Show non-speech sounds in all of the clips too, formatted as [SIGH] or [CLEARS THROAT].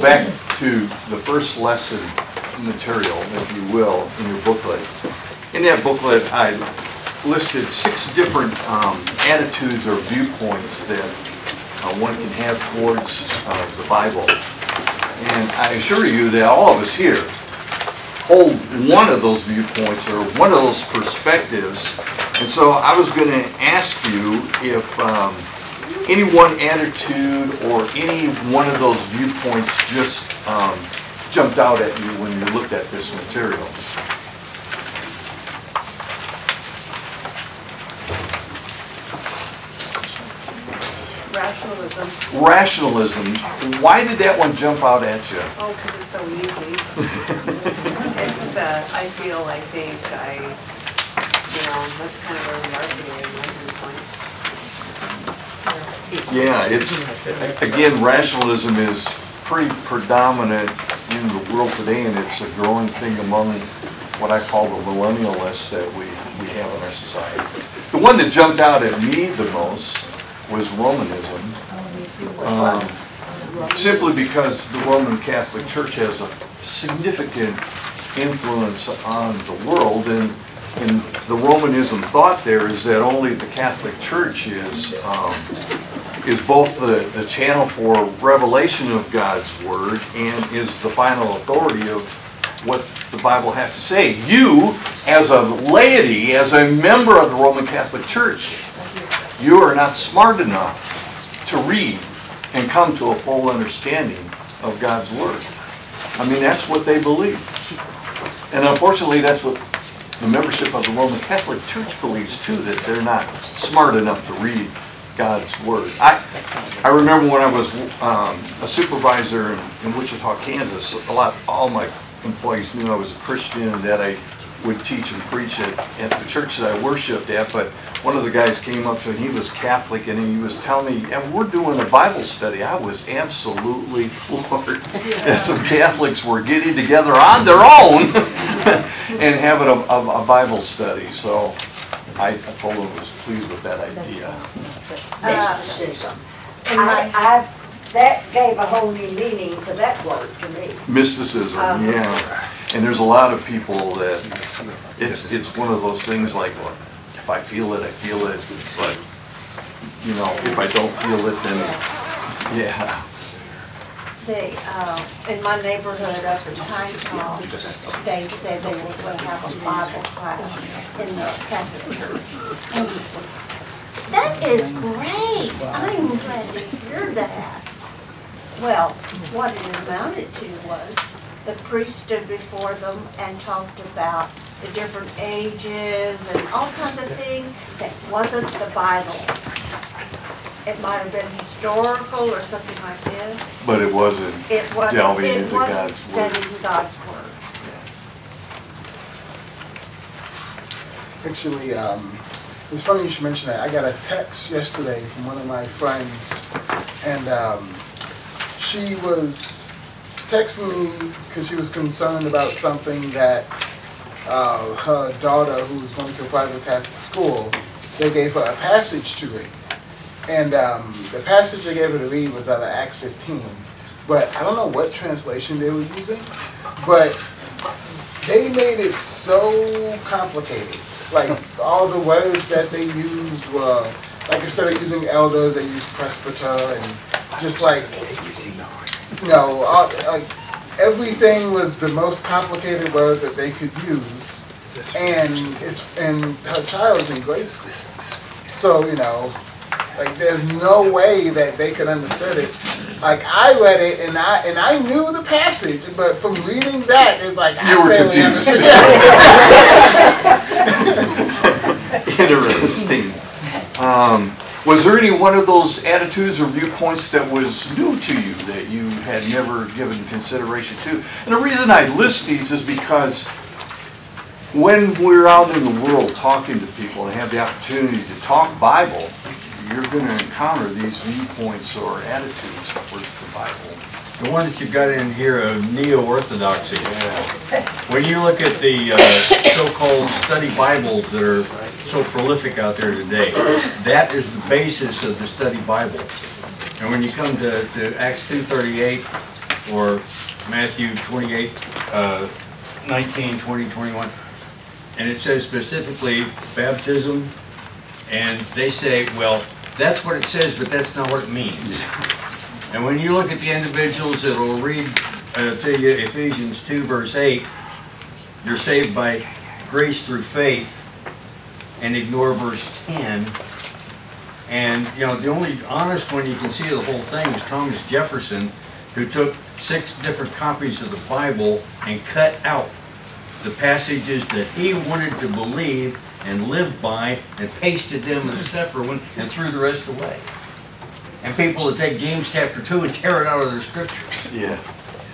Back to the first lesson material, if you will, in your booklet. In that booklet, I listed six different um, attitudes or viewpoints that uh, one can have towards uh, the Bible. And I assure you that all of us here hold one of those viewpoints or one of those perspectives. And so I was going to ask you if um, any one attitude or any one of those viewpoints just um, jumped out at you when you looked at this material. Rationalism, Rationalism, why did that one jump out at you? oh, because it's so easy. [LAUGHS] It's, uh, I feel, I think, I, you know, that's kind of where we are today viewpoint. Yeah, it's, again, rationalism is pretty predominant in the world today, and it's a growing thing among what I call the millennialists that we, we have in our society. The one that jumped out at me the most was Romanism. Um, Simply because the Roman Catholic Church has a significant influence on the world, and, and the Romanism thought there is that only the Catholic Church is, um, is both the, the channel for revelation of God's Word and is the final authority of what the Bible has to say. You, as a laity, as a member of the Roman Catholic Church, you are not smart enough to read and come to a full understanding of God's Word. I mean, that's what they believe. And unfortunately, that's what the membership of the Roman Catholic Church believes too, that they're not smart enough to read God's Word. I, I remember when I was um, a supervisor in in Wichita, Kansas, a lot, all my employees knew I was a Christian and that I would teach and preach at, at the church that I worshiped at, but one of the guys came up to me, he was Catholic, and he was telling me, and we're doing a Bible study. I was absolutely [LAUGHS] floored that some Catholics were getting together on their own [LAUGHS] and having a, a, a Bible study, so I I told him I was pleased with that idea. mysticism. I, I, that gave a whole new meaning to that word to me. Mysticism, Um, yeah. And there's a lot of people that, it's, it's one of those things like, well, if I feel it, I feel it, but, you know, if I don't feel it, then, yeah. Uh, in my neighborhood up in Pinetop, they said they were gonna have a Bible class in the church. That is great, I'm glad to hear that. Well, what it amounted to was, the priest stood before them and talked about the different ages and all kinds of things that wasn't the Bible. It might have been historical or something like this. But it wasn't It wasn't, delving it into wasn't God's word. studying God's word. Actually, um, it's funny you should mention that. I got a text yesterday from one of my friends, and um, she was texting me because she was concerned about something that uh, her daughter, who was going to a private Catholic school, they gave her a passage to read. And um, the passage they gave her to read was out of Acts 15. But I don't know what translation they were using, but they made it so complicated. Like all the words that they used were like instead of using elders, they used presbyter and just like you know, all, like everything was the most complicated word that they could use. And it's and her child's in grade school, so you know, like there's no way that they could understand it. Like I read it and I and I knew the passage, but from reading that, it's like I You were barely confused. understood. [LAUGHS] Interesting. Um, was there any one of those attitudes or viewpoints that was new to you that you had never given consideration to? And the reason I list these is because when we're out in the world talking to people and have the opportunity to talk Bible, you're gonna encounter these viewpoints or attitudes towards the Bible. The one that you've got in here, of neo-orthodoxy. When you look at the uh, so-called study Bibles that are so prolific out there today, that is the basis of the study Bible. And when you come to, to Acts two thirty-eight, or Matthew 28, uh, 19, 20, 21, and it says specifically baptism, and they say, well, that's what it says, but that's not what it means. And when you look at the individuals that'll read, uh, to you Ephesians 2 verse 8, you're saved by grace through faith, and ignore verse 10. And, you know, the only honest one you can see of the whole thing is Thomas Jefferson, who took six different copies of the Bible and cut out the passages that he wanted to believe and lived by and pasted them in a separate one and threw the rest away. And people would take James chapter 2 and tear it out of their scriptures. Yeah.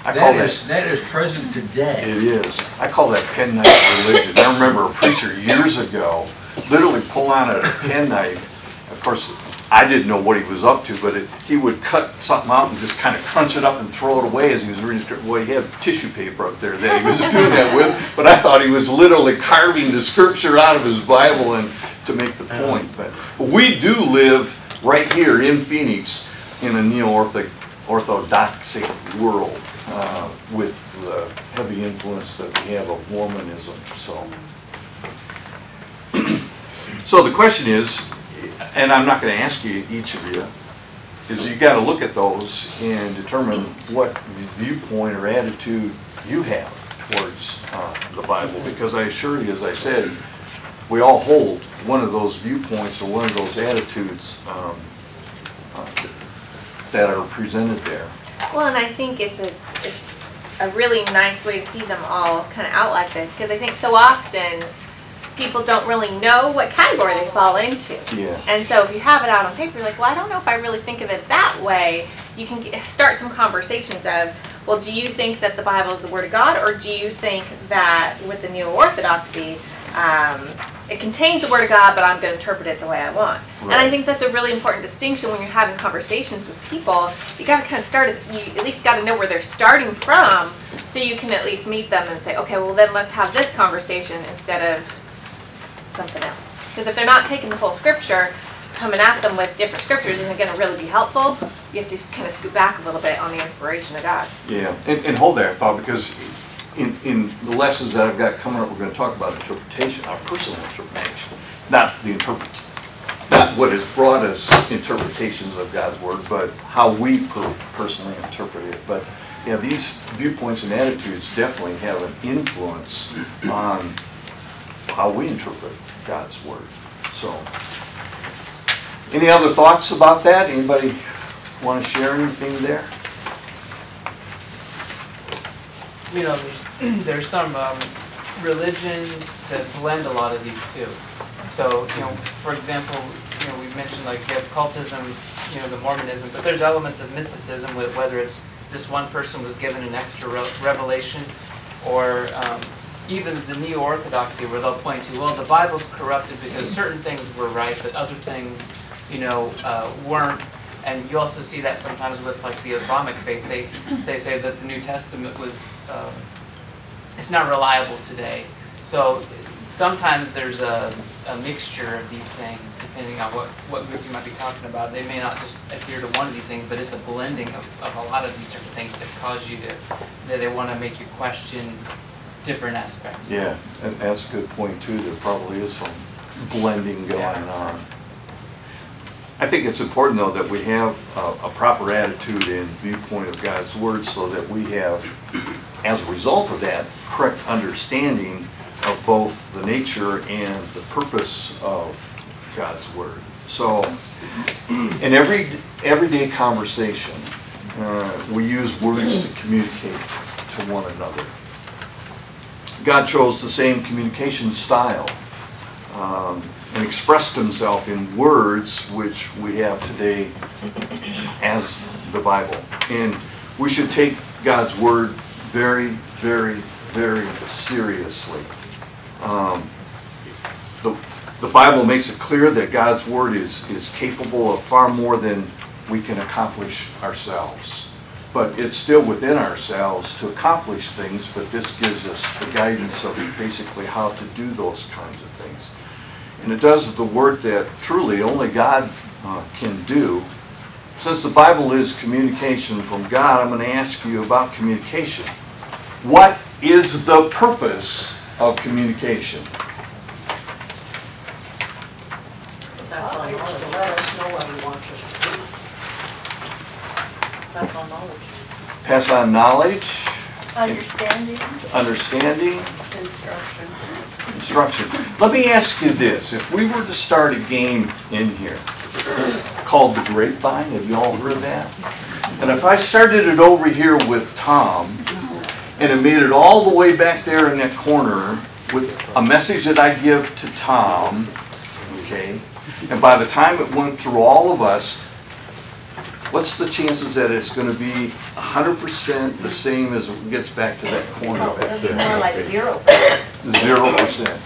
I call That that, is, that is present today. it is, I call that penknife religion. I remember a preacher years ago literally pull out a penknife. Of course, I didn't know what he was up to, but it, he would cut something out and just kind of crunch it up and throw it away as he was reading scripture. Well, he had tissue paper up there that he was [LAUGHS] doing that with, but I thought he was literally carving the scripture out of his Bible and to make the point. But we do live right here in Phoenix in a neo-orthodox world uh, with the heavy influence that we have of Mormonism, so. [CLEARS THROAT] So the question is, and I'm not gonna ask you, each of you, is you gotta look at those and determine what viewpoint or attitude you have towards uh, the Bible, because I assure you, as I said, we all hold one of those viewpoints or one of those attitudes um, uh, that are presented there. Well, and I think it's a, it's a really nice way to see them all kind of out like this, because I think so often people don't really know what category they fall into. Yeah. And so if you have it out on paper, you're like, well, I don't know if I really think of it that way. You can get, start some conversations of, well, do you think that the Bible is the Word of God, or do you think that with the Neo Orthodoxy, um, it contains the Word of God, but I'm going to interpret it the way I want? And I think that's a really important distinction when you're having conversations with people. You got to kind of start, at- you at least got to know where they're starting from, so you can at least meet them and say, okay, well then let's have this conversation instead of something else. Because if they're not taking the whole scripture, coming at them with different scriptures isn't going to really be helpful. You have to kind of scoot back a little bit on the inspiration of God. Yeah, and, and hold that thought, because in, in the lessons that I've got coming up, we're gonna talk about interpretation, our personal interpretation, not the interpret, not what has brought us interpretations of God's word, but how we per- personally interpret it. But, yeah, these viewpoints and attitudes definitely have an influence on how we interpret God's word, so. Any other thoughts about that? Anybody wanna share anything there? you know, there's, [CLEARS THROAT] there's some um, religions that blend a lot of these too. So, you know, for example, you know, we've mentioned like you have cultism, you know, the Mormonism, but there's elements of mysticism with whether it's this one person was given an extra re- revelation, or um, even the neo-orthodoxy where they'll point to, well, the Bible's corrupted because certain things were right, but other things, you know, uh, weren't. And you also see that sometimes with like the Islamic faith. They they say that the New Testament was um, it's not reliable today. So sometimes there's a, a mixture of these things depending on what, what group you might be talking about. They may not just adhere to one of these things, but it's a blending of, of a lot of these different things that cause you to that they want to make you question different aspects. Yeah, and that's a good point too, there probably is some blending going Yeah. on. I think it's important though that we have a, a proper attitude and viewpoint of God's word so that we have, as a result of that, correct understanding of both the nature and the purpose of God's word. So, in every, everyday conversation, uh, we use words to communicate to one another. God chose the same communication style um, and expressed himself in words which we have today as the Bible. And we should take God's word very, very, very seriously. Um, The, the Bible makes it clear that God's word is, is capable of far more than we can accomplish ourselves. But it's still within ourselves to accomplish things, but this gives us the guidance of basically how to do those kinds of things. And it does the work that truly only God uh, can do since the Bible is communication from God, I'm gonna ask you about communication. What is the purpose of communication? That's all knowledge. to let us know what he wants us to do. That's on knowledge. Pass on knowledge, Understanding? understanding, Instruction. instruction. Let me ask you this, if we were to start a game in here called the Grapevine, have you all heard of that? And if I started it over here with Tom, and it made it all the way back there in that corner with a message that I give to Tom, okay? And by the time it went through all of us, what's the chances that it's gonna be hundred percent the same as it gets back to that corner back It'll be there? more like zero. Zero percent.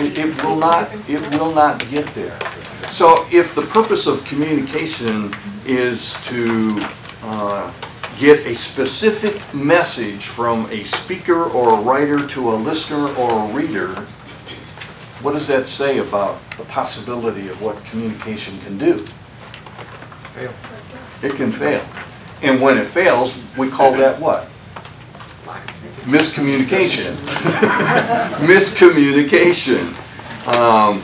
It, it will not, it will not get there. So if the purpose of communication is to, uh, get a specific message from a speaker or a writer to a listener or a reader, what does that say about the possibility of what communication can do? Fail. It can fail. And when it fails, we call that what? Miscommunication. [LAUGHS] Miscommunication. Um,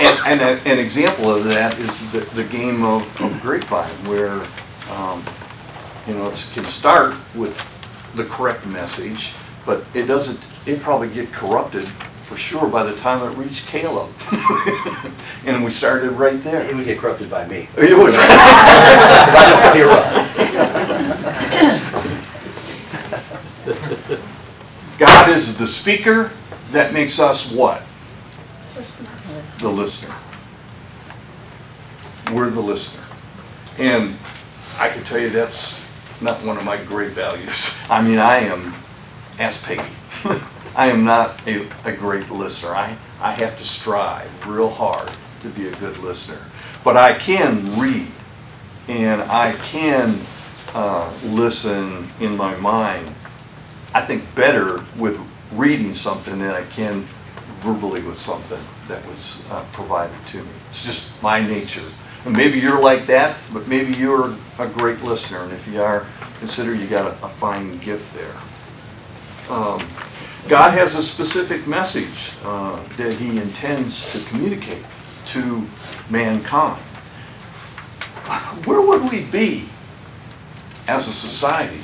And, and a- an example of that is the, the game of of grapevine, where, um, you know, it can start with the correct message, but it doesn't, it probably get corrupted for sure by the time it reached Caleb. [LAUGHS] And we started right there. It would get corrupted by me. You would- Because I don't hear well. God is the speaker, that makes us what? The listener. We're the listener. And I can tell you that's not one of my great values. [LAUGHS] I mean, I am, ask Peggy, [LAUGHS] I am not a, a great listener. I, I have to strive real hard to be a good listener. But I can read, and I can uh, listen in my mind I think, better with reading something than I can verbally with something that was uh, provided to me. It's just my nature. And maybe you're like that, but maybe you're a great listener, and if you are, consider you got a a fine gift there. Um, God has a specific message uh, that He intends to communicate to mankind. Where would we be as a society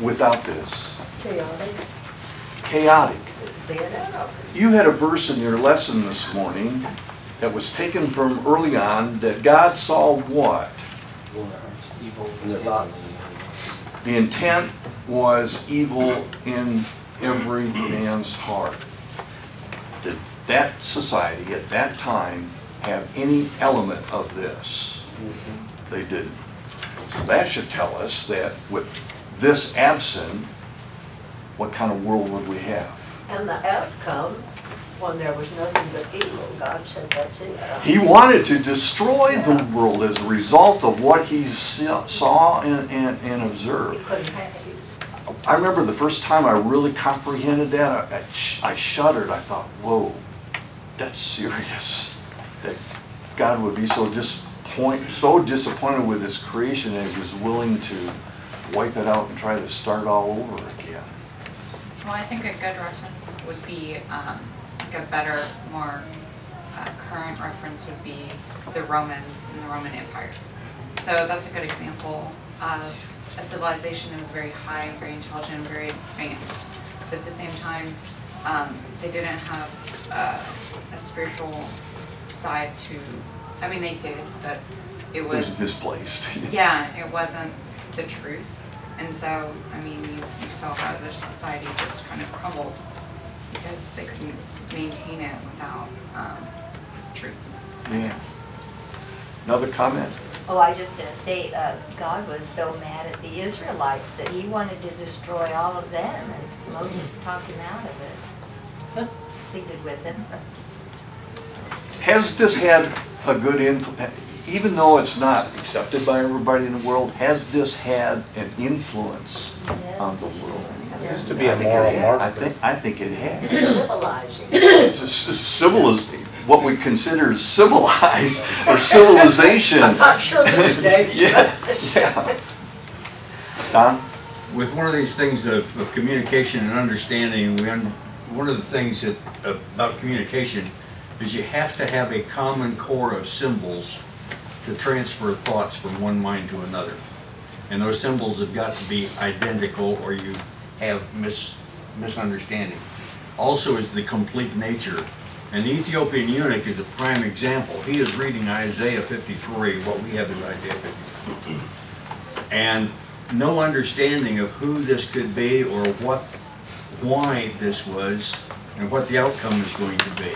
without this? Chaotic. Chaotic. You had a verse in your lesson this morning that was taken from early on, that God saw what? Evil In their thoughts. The intent was evil in every man's heart. Did that society at that time have any element of this? They didn't. So that should tell us that with this absent, what kind of world would we have? And the outcome, when there was nothing but evil, God said, that's it. He wanted to destroy the world as a result of what he saw and, and, and observed. couldn't have it. I remember the first time I really comprehended that, I- I I shuddered, I thought, whoa, that's serious. That God would be so disappoint, so disappointed with his creation that he was willing to wipe it out and try to start all over again. Well, I think a good reference would be, um, like a better, more uh, current reference would be the Romans and the Roman Empire. So that's a good example of a civilization that was very high, very intelligent, and very advanced. But at the same time, um, they didn't have uh, a spiritual side to, I mean, they did, but it It was was. misplaced. [LAUGHS] Yeah, it wasn't the truth. And so, I mean, you, you saw how their society just kind of crumbled because they couldn't maintain it without, um, truth. Yes. Yeah. Another comment? Oh, I was just gonna say, uh, God was so mad at the Israelites that he wanted to destroy all of them, and Moses talked him out of it. Pleaded with him. Has this had a good influence, even though it's not accepted by everybody in the world, has this had an influence on the world? It Used to be a I think it moral ha- I marker. think, I think it has. Civilizing. Civilization, what we consider civilized [LAUGHS] or civilization. I'm not sure these days. [LAUGHS] Yeah, yeah. Don? With one of these things of, of communication and understanding, we, un- one of the things that, about communication is you have to have a common core of symbols to transfer thoughts from one mind to another. And those symbols have got to be identical or you have mis, misunderstanding. Also is the complete nature. And the Ethiopian eunuch is a prime example. He is reading Isaiah fifty-three, what we have is Isaiah fifty-three. And no understanding of who this could be or what, why this was, and what the outcome is going to be.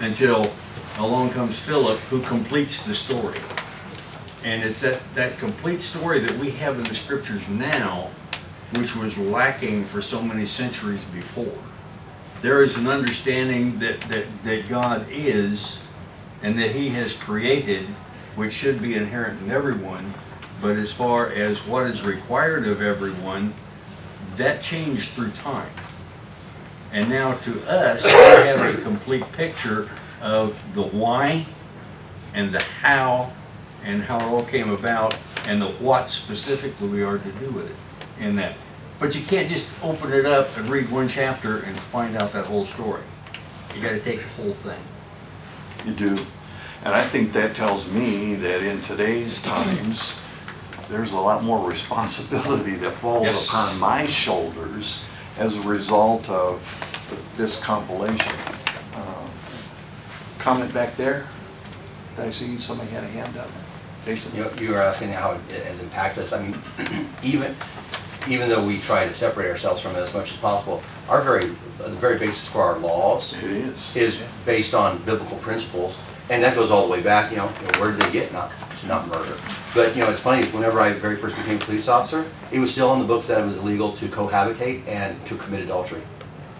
Until along comes Philip, who completes the story. And it's that, that complete story that we have in the scriptures now, which was lacking for so many centuries before. There is an understanding that, that, that God is and that He has created, which should be inherent in everyone, but as far as what is required of everyone, that changed through time. And now to us, we have a complete picture of the why and the how and how it all came about and the what specifically we are to do with it in that. But you can't just open it up and read one chapter and find out that whole story. You gotta take the whole thing. You do. And I think that tells me that in today's times, there's a lot more responsibility that falls Yes. upon my shoulders as a result of this compilation. Um, Comment back there? Did I see somebody had a hand up? Jason? You you were asking how it has impacted us. I mean, [CLEARS THROAT] even, even though we try to separate ourselves from it as much as possible, our very, the very basis for our laws It is. is based on biblical principles. And that goes all the way back, you know, you know, where did they get not, not murder? But, you know, it's funny, whenever I very first became a police officer, it was still on the books that it was illegal to cohabitate and to commit adultery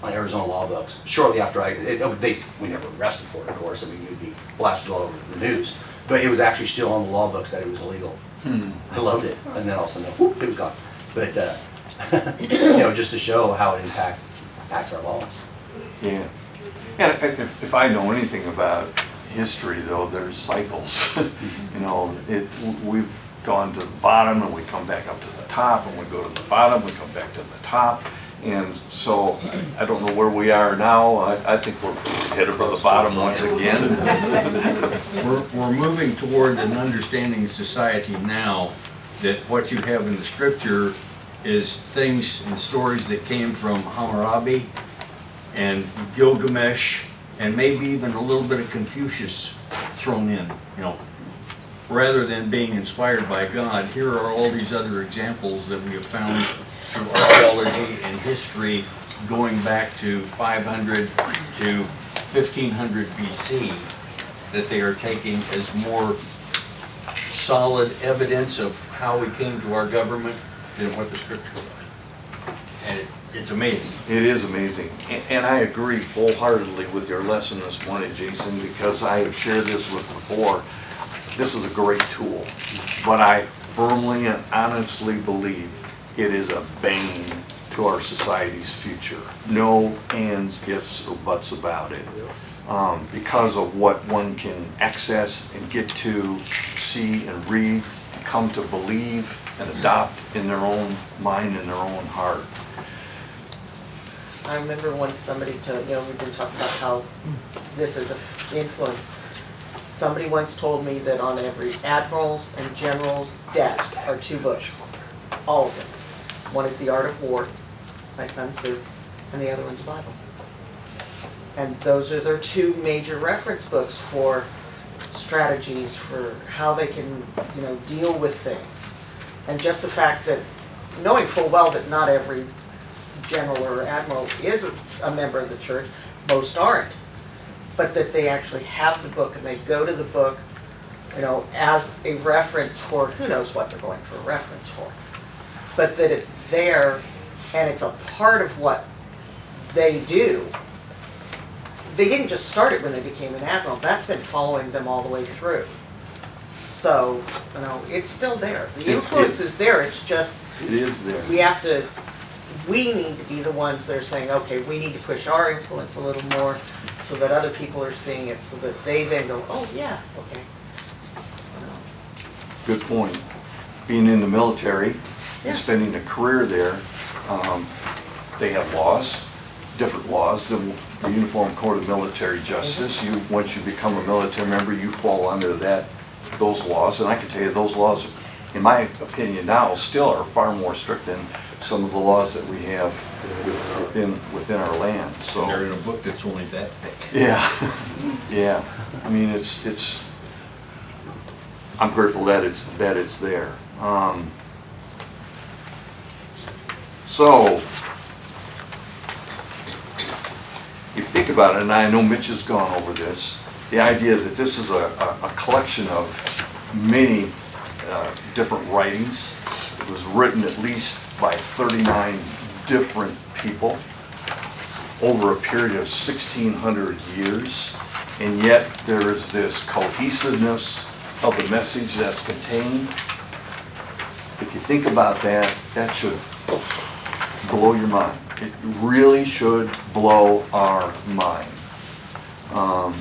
on Arizona law books. Shortly after I, it, oh, they, we never arrested for it, of course, I mean, you'd be blasted all over the news. But it was actually still on the law books that it was illegal. Hmm. I loved it, and then all of a sudden, whoop, it was gone. But, uh, [COUGHS] you know, just to show how it impact, impacts our laws. Yeah. And if, if I know anything about history, though, there's cycles. [LAUGHS] You know, it, we've gone to the bottom and we come back up to the top, and we go to the bottom, we come back to the top. And so, I don't know where we are now, I, I think we're headed for the bottom once again. [LAUGHS] We're, we're moving toward an understanding society now that what you have in the scripture is things and stories that came from Hammurabi and Gilgamesh and maybe even a little bit of Confucius thrown in, you know. Rather than being inspired by God, here are all these other examples that we have found through archaeology and history going back to 500 to 1500 BC that they are taking as more solid evidence of how we came to our government than what the scripture was. And it- it's amazing. It is amazing, A- and I agree full-heartedly with your lesson this morning, Jason, because I have shared this with before. This is a great tool, but I firmly and honestly believe it is a bane to our society's future. No ands, ifs, or buts about it. Um, because of what one can access and get to, see and read, come to believe and adopt in their own mind and their own heart. I remember once somebody told, you know, we've been talking about how this is an influence. Somebody once told me that on every admiral's and general's desk are two books, all of them. One is The Art of War by Sun Tzu, and the other one's the Bible. And those are their two major reference books for strategies, for how they can, you know, deal with things. And just the fact that, knowing full well that not every general or admiral is a, a member of the church, most aren't. But that they actually have the book and they go to the book, you know, as a reference for, who knows what they're going for a reference for. But that it's there and it's a part of what they do. They didn't just start it when they became an admiral, that's been following them all the way through. So, you know, it's still there, It- the it- influence is there, it's just, It is there. we have to, we need to be the ones that are saying, okay, we need to push our influence a little more so that other people are seeing it, so that they then go, oh, yeah, okay. Good point. Being in the military Yeah. and spending a career there, um, they have laws, different laws. than the Uniform Code of Military Justice, you, once you become a military member, you fall under that, those laws. And I can tell you, those laws, in my opinion now, still are far more strict than some of the laws that we have with- within, within our land, so. They're in a book that's only that thick. Yeah, [LAUGHS] yeah. I mean, it's, it's, I'm grateful that it's, that it's there. Um, So, if you think about it, and I know Mitch has gone over this, the idea that this is a, a a collection of many uh, different writings. It was written at least by 39 different people over a period of 1,600 years, and yet there is this cohesiveness of the message that's contained. If you think about that, that should blow your mind. It really should blow our mind. Um,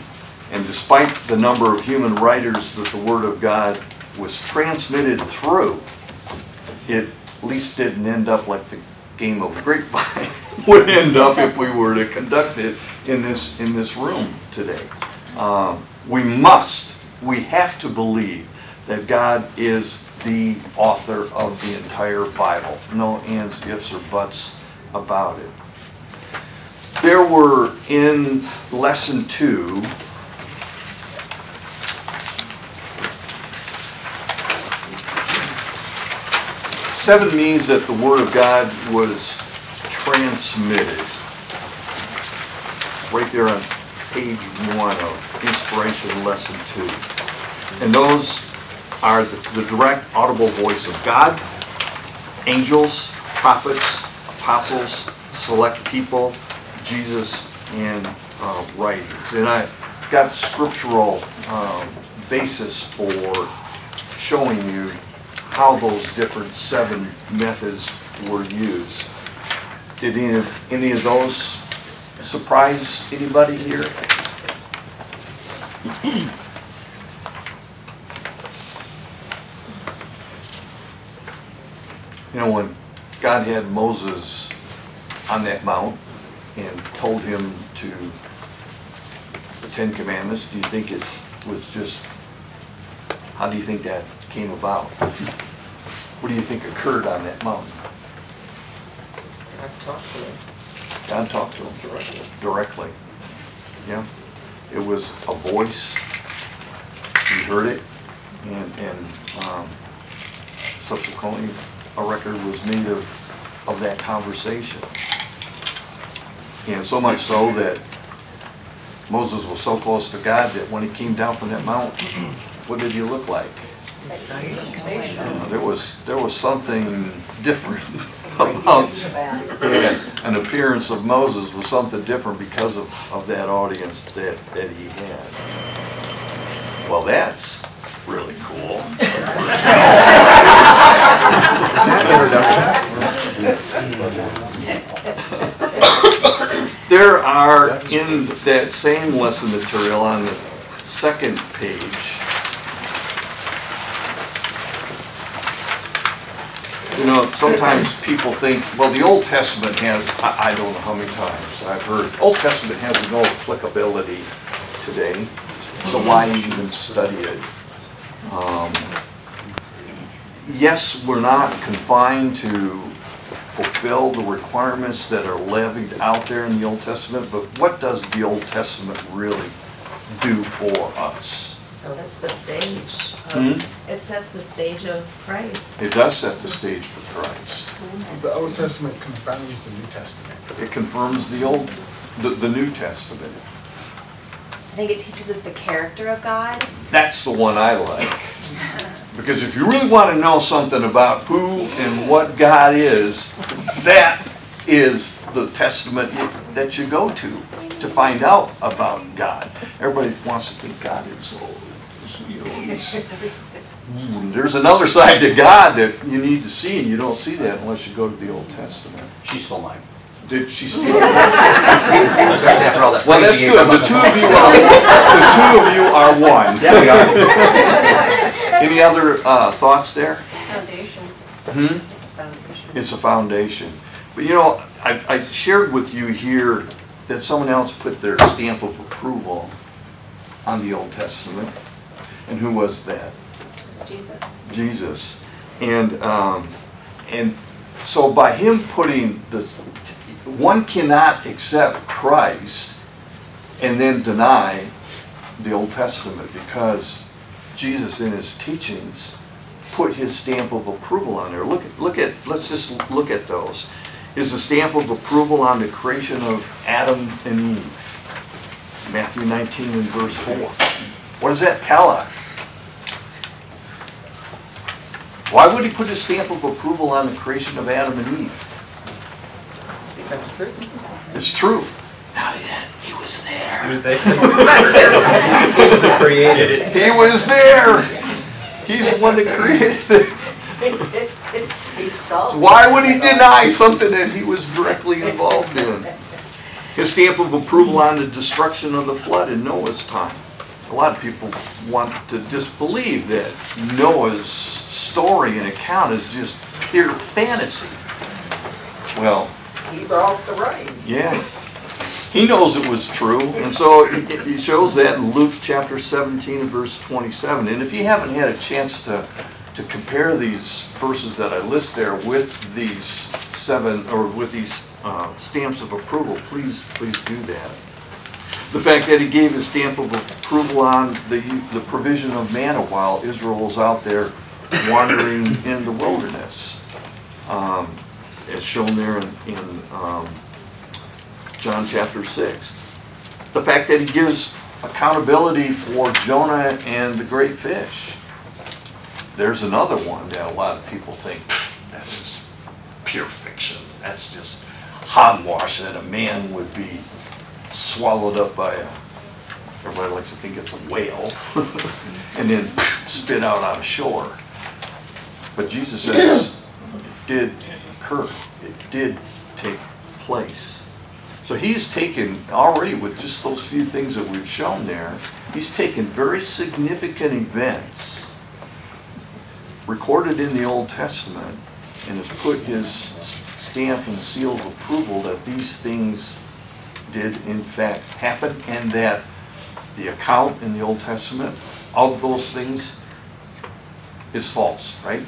And despite the number of human writers that the Word of God was transmitted through, it at least didn't end up like the game of grapevine [LAUGHS] would end up if we were to conduct it in this, in this room today. Um, We must, we have to believe that God is the author of the entire Bible. No ands, ifs, or buts about it. There were in lesson two, seven means that the Word of God was transmitted. It's right there on page one of Inspiration Lesson Two. And those are the the direct audible voice of God, angels, prophets, apostles, select people, Jesus, and uh, writings. And I got scriptural um, basis for showing you how those different seven methods were used. Did any of, any of those surprise anybody here? You know, when God had Moses on that mount and told him to, the Ten Commandments, do you think it was just, how do you think that came about? What do you think occurred on that mountain? I've talked to them. God talked to him directly. Directly, yeah. It was a voice, he heard it, and, and um, subsequently, a record was made of, of that conversation. And so much so that Moses was so close to God that when he came down from that mount, [CLEARS THROAT] what did he look like? Uh, There was, there was something different [LAUGHS] about yeah, an appearance of Moses was something different because of, of that audience that, that he had. Well, that's really cool. [LAUGHS] [LAUGHS] There are in that same lesson material on the second page, You know, sometimes people think, well, the Old Testament has, I, I don't know how many times I've heard, Old Testament has no applicability today, so why even study it? Um, Yes, we're not confined to fulfill the requirements that are levied out there in the Old Testament, but what does the Old Testament really do for us? Sets the stage. Hmm? of- It sets the stage of Christ. It does set the stage for Christ. The Old Testament confirms the New Testament. It confirms the Old, the, the New Testament. I think it teaches us the character of God. That's the one I like. [LAUGHS] Because if you really want to know something about who and what God is, that is the testament that you go to, to find out about God. Everybody wants to think God is, oh, you know, Hmm, there's another side to God that you need to see, and you don't see that unless you go to the Old Testament. She stole mine. Did she still? Especially after all that Well, that's praise you good, the two of you are, the two of you are one. Yeah, we are. [LAUGHS] Any other, uh, thoughts there? Foundation, Hmm? it's a foundation. It's a foundation. But you know, I, I shared with you here that someone else put their stamp of approval on the Old Testament. And who was that? It's Jesus. Jesus. And, um, and so by him putting the, one cannot accept Christ and then deny the Old Testament because Jesus in his teachings put his stamp of approval on there. Look, at look at, let's just look at those. Is the stamp of approval on the creation of Adam and Eve? Matthew 19 and verse 4. What does that tell us? Why would he put his stamp of approval on the creation of Adam and Eve? That's true. It's true. Now yet, he was there. He was there. [LAUGHS] He was the creator. He was there. He's the one that created it. [LAUGHS] He. Why would he deny something that he was directly involved in? His stamp of approval on the destruction of the flood in Noah's time. A lot of people want to disbelieve that Noah's story and account is just pure fantasy. Well, He brought the rain. yeah. He knows it was true, and so it shows that in Luke chapter 17 and verse 27. And if you haven't had a chance to, to compare these verses that I list there with these seven, or with these uh, stamps of approval, please, please do that. The fact that he gave his stamp of approval on the, the provision of manna while Israel was out there wandering in the wilderness. Um, As shown there in, in um, John chapter 6. The fact that he gives accountability for Jonah and the great fish. There's another one that a lot of people think that is pure fiction. That's just hogwash that a man would be swallowed up by a, everybody likes to think it's a whale, [LAUGHS] and then spit out on shore. But Jesus says [CLEARS THROAT] did it did take place. So he's taken, already with just those few things that we've shown there, he's taken very significant events recorded in the Old Testament and has put his stamp and seal of approval that these things did in fact happen and that the account in the Old Testament of those things is false, right?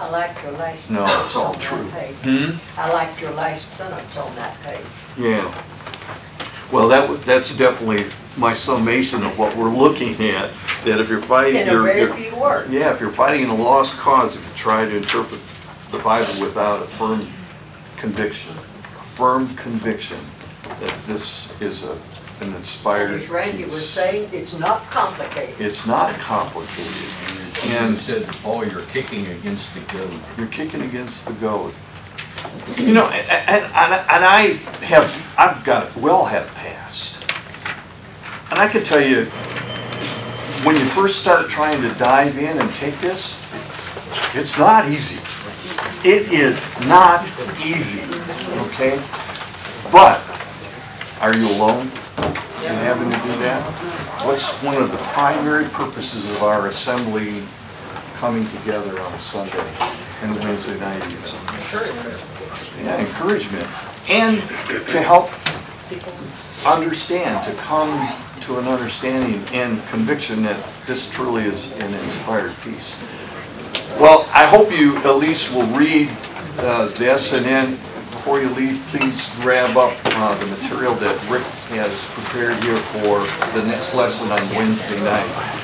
I liked your last No, sentence it's all on that true. page. Hmm? I liked your last sentence on that page. Yeah. Well, that, would- that's definitely my summation of what we're looking at, that if you're fighting. In a you're- very you're- few words. Yeah, if you're fighting in a lost cause, if you try to interpret the Bible without a firm conviction, a firm conviction that this is a, an inspired As Randy was piece. saying, it's not complicated. It's not complicated. And And said, Paul, you're kicking against the goat. you're kicking against the goat. You know, and, and, and and I have, I've got a well have passed. And I can tell you, when you first start trying to dive in and take this, it's not easy. It is not easy, okay? But, are you alone in having to do that? What's one of the primary purposes of our assembly coming together on a Sunday and Wednesday night? Yeah, encouragement. And to help people understand, to come to an understanding and conviction that this truly is an inspired piece. Well, I hope you at least will read uh, this, and then before you leave, please grab up uh, the material that Rick has prepared here for the next lesson on Wednesday night.